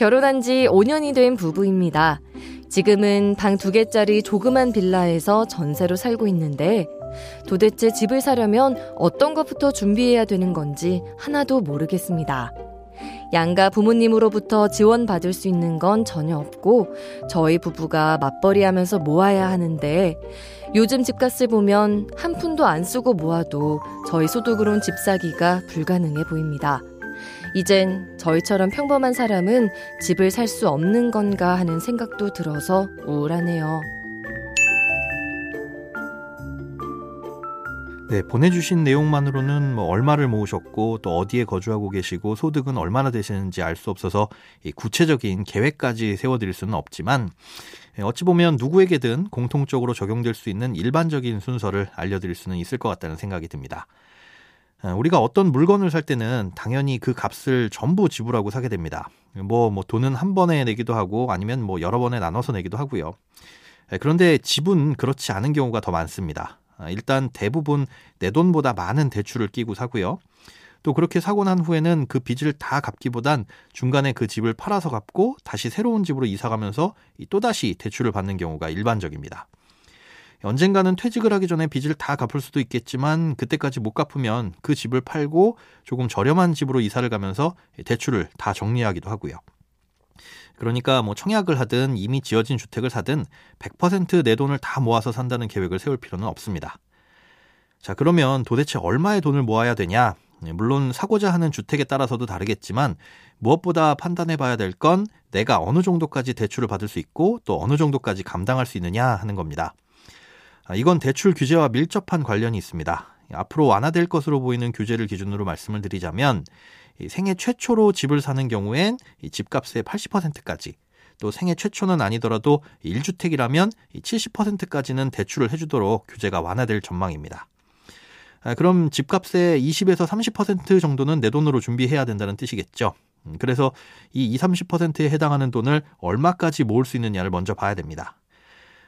결혼한 지 5년이 된 부부입니다. 지금은 방 두 개짜리 조그만 빌라에서 전세로 살고 있는데 도대체 집을 사려면 어떤 것부터 준비해야 되는 건지 하나도 모르겠습니다. 양가 부모님으로부터 지원받을 수 있는 건 전혀 없고 저희 부부가 맞벌이 하면서 모아야 하는데 요즘 집값을 보면 한 푼도 안 쓰고 모아도 저희 소득으론 집 사기가 불가능해 보입니다. 이젠 저희처럼 평범한 사람은 집을 살 수 없는 건가 하는 생각도 들어서 우울하네요. 네, 보내주신 내용만으로는 뭐 얼마를 모으셨고 또 어디에 거주하고 계시고 소득은 얼마나 되시는지 알 수 없어서 구체적인 계획까지 세워드릴 수는 없지만 예, 어찌 보면 누구에게든 공통적으로 적용될 수 있는 일반적인 순서를 알려드릴 수는 있을 것 같다는 생각이 듭니다. 아, 우리가 어떤 물건을 살 때는 당연히 그 값을 전부 지불하고 사게 됩니다. 뭐, 뭐 돈은 한 번에 내기도 하고 아니면 뭐 여러 번에 나눠서 내기도 하고요. 예, 그런데 집은 그렇지 않은 경우가 더 많습니다. 아, 일단 대부분 내 돈보다 많은 대출을 끼고 사고요. 또 그렇게 사고 난 후에는 그 빚을 다 갚기보단 중간에 그 집을 팔아서 갚고 다시 새로운 집으로 이사 가면서 또다시 대출을 받는 경우가 일반적입니다. 언젠가는 퇴직을 하기 전에 빚을 다 갚을 수도 있겠지만 그때까지 못 갚으면 그 집을 팔고 조금 저렴한 집으로 이사를 가면서 대출을 다 정리하기도 하고요. 그러니까 뭐 청약을 하든 이미 지어진 주택을 사든 100%내 돈을 다 모아서 산다는 계획을 세울 필요는 없습니다. 자, 그러면 도대체 얼마의 돈을 모아야 되냐? 네, 물론 사고자 하는 주택에 따라서도 다르겠지만 무엇보다 판단해 봐야 될 건 내가 어느 정도까지 대출을 받을 수 있고 또 어느 정도까지 감당할 수 있느냐 하는 겁니다. 아, 이건 대출 규제와 밀접한 관련이 있습니다. 앞으로 완화될 것으로 보이는 규제를 기준으로 말씀을 드리자면 생애 최초로 집을 사는 경우엔 집값의 80%까지 또 생애 최초는 아니더라도 1주택이라면 70%까지는 대출을 해주도록 규제가 완화될 전망입니다. 아, 그럼 집값의 20에서 30% 정도는 내 돈으로 준비해야 된다는 뜻이겠죠. 음, 그래서 이 20, 30%에 해당하는 돈을 얼마까지 모을 수 있느냐를 먼저 봐야 됩니다.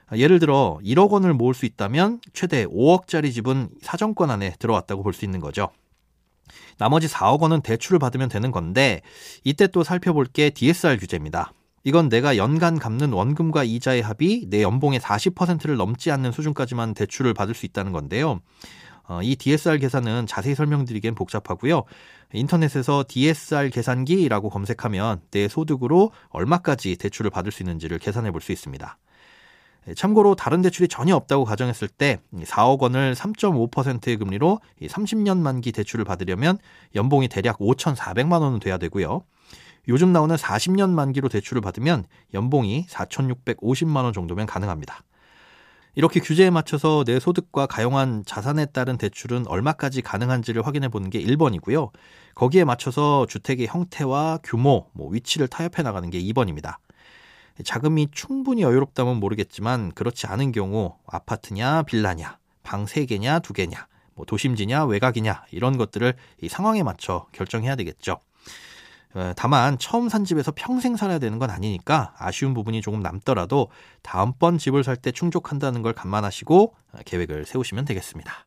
아, 예를 들어 1억 원을 모을 수 있다면 최대 5억짜리 집은 사정권 안에 들어왔다고 볼 수 있는 거죠. 나머지 4억 원은 대출을 받으면 되는 건데 이때 또 살펴볼 게 DSR 규제입니다. 이건 내가 연간 갚는 원금과 이자의 합이 내 연봉의 40%를 넘지 않는 수준까지만 대출을 받을 수 있다는 건데요. 어, 이 DSR 계산은 자세히 설명드리기엔 복잡하고요. 인터넷에서 DSR 계산기라고 검색하면 내 소득으로 얼마까지 대출을 받을 수 있는지를 계산해 볼 수 있습니다. 예, 참고로 다른 대출이 전혀 없다고 가정했을 때 4억 원을 3.5%의 금리로 30년 만기 대출을 받으려면 연봉이 대략 5,400만 원은 돼야 되고요. 요즘 나오는 40년 만기로 대출을 받으면 연봉이 4,650만 원 정도면 가능합니다. 이렇게 규제에 맞춰서 내 소득과 가용한 자산에 따른 대출은 얼마까지 가능한지를 확인해 보는 게 1번이고요. 거기에 맞춰서 주택의 형태와 규모, 뭐 위치를 타협해 나가는 게 2번입니다. 자금이 충분히 여유롭다면 모르겠지만 그렇지 않은 경우 아파트냐 빌라냐 방 3개냐 2개냐 뭐 도심지냐 외곽이냐 이런 것들을 이 상황에 맞춰 결정해야 되겠죠. 어, 다만 처음 산 집에서 평생 살아야 되는 건 아니니까 아쉬운 부분이 조금 남더라도 다음번 집을 살 때 충족한다는 걸 감안하시고 어, 계획을 세우시면 되겠습니다.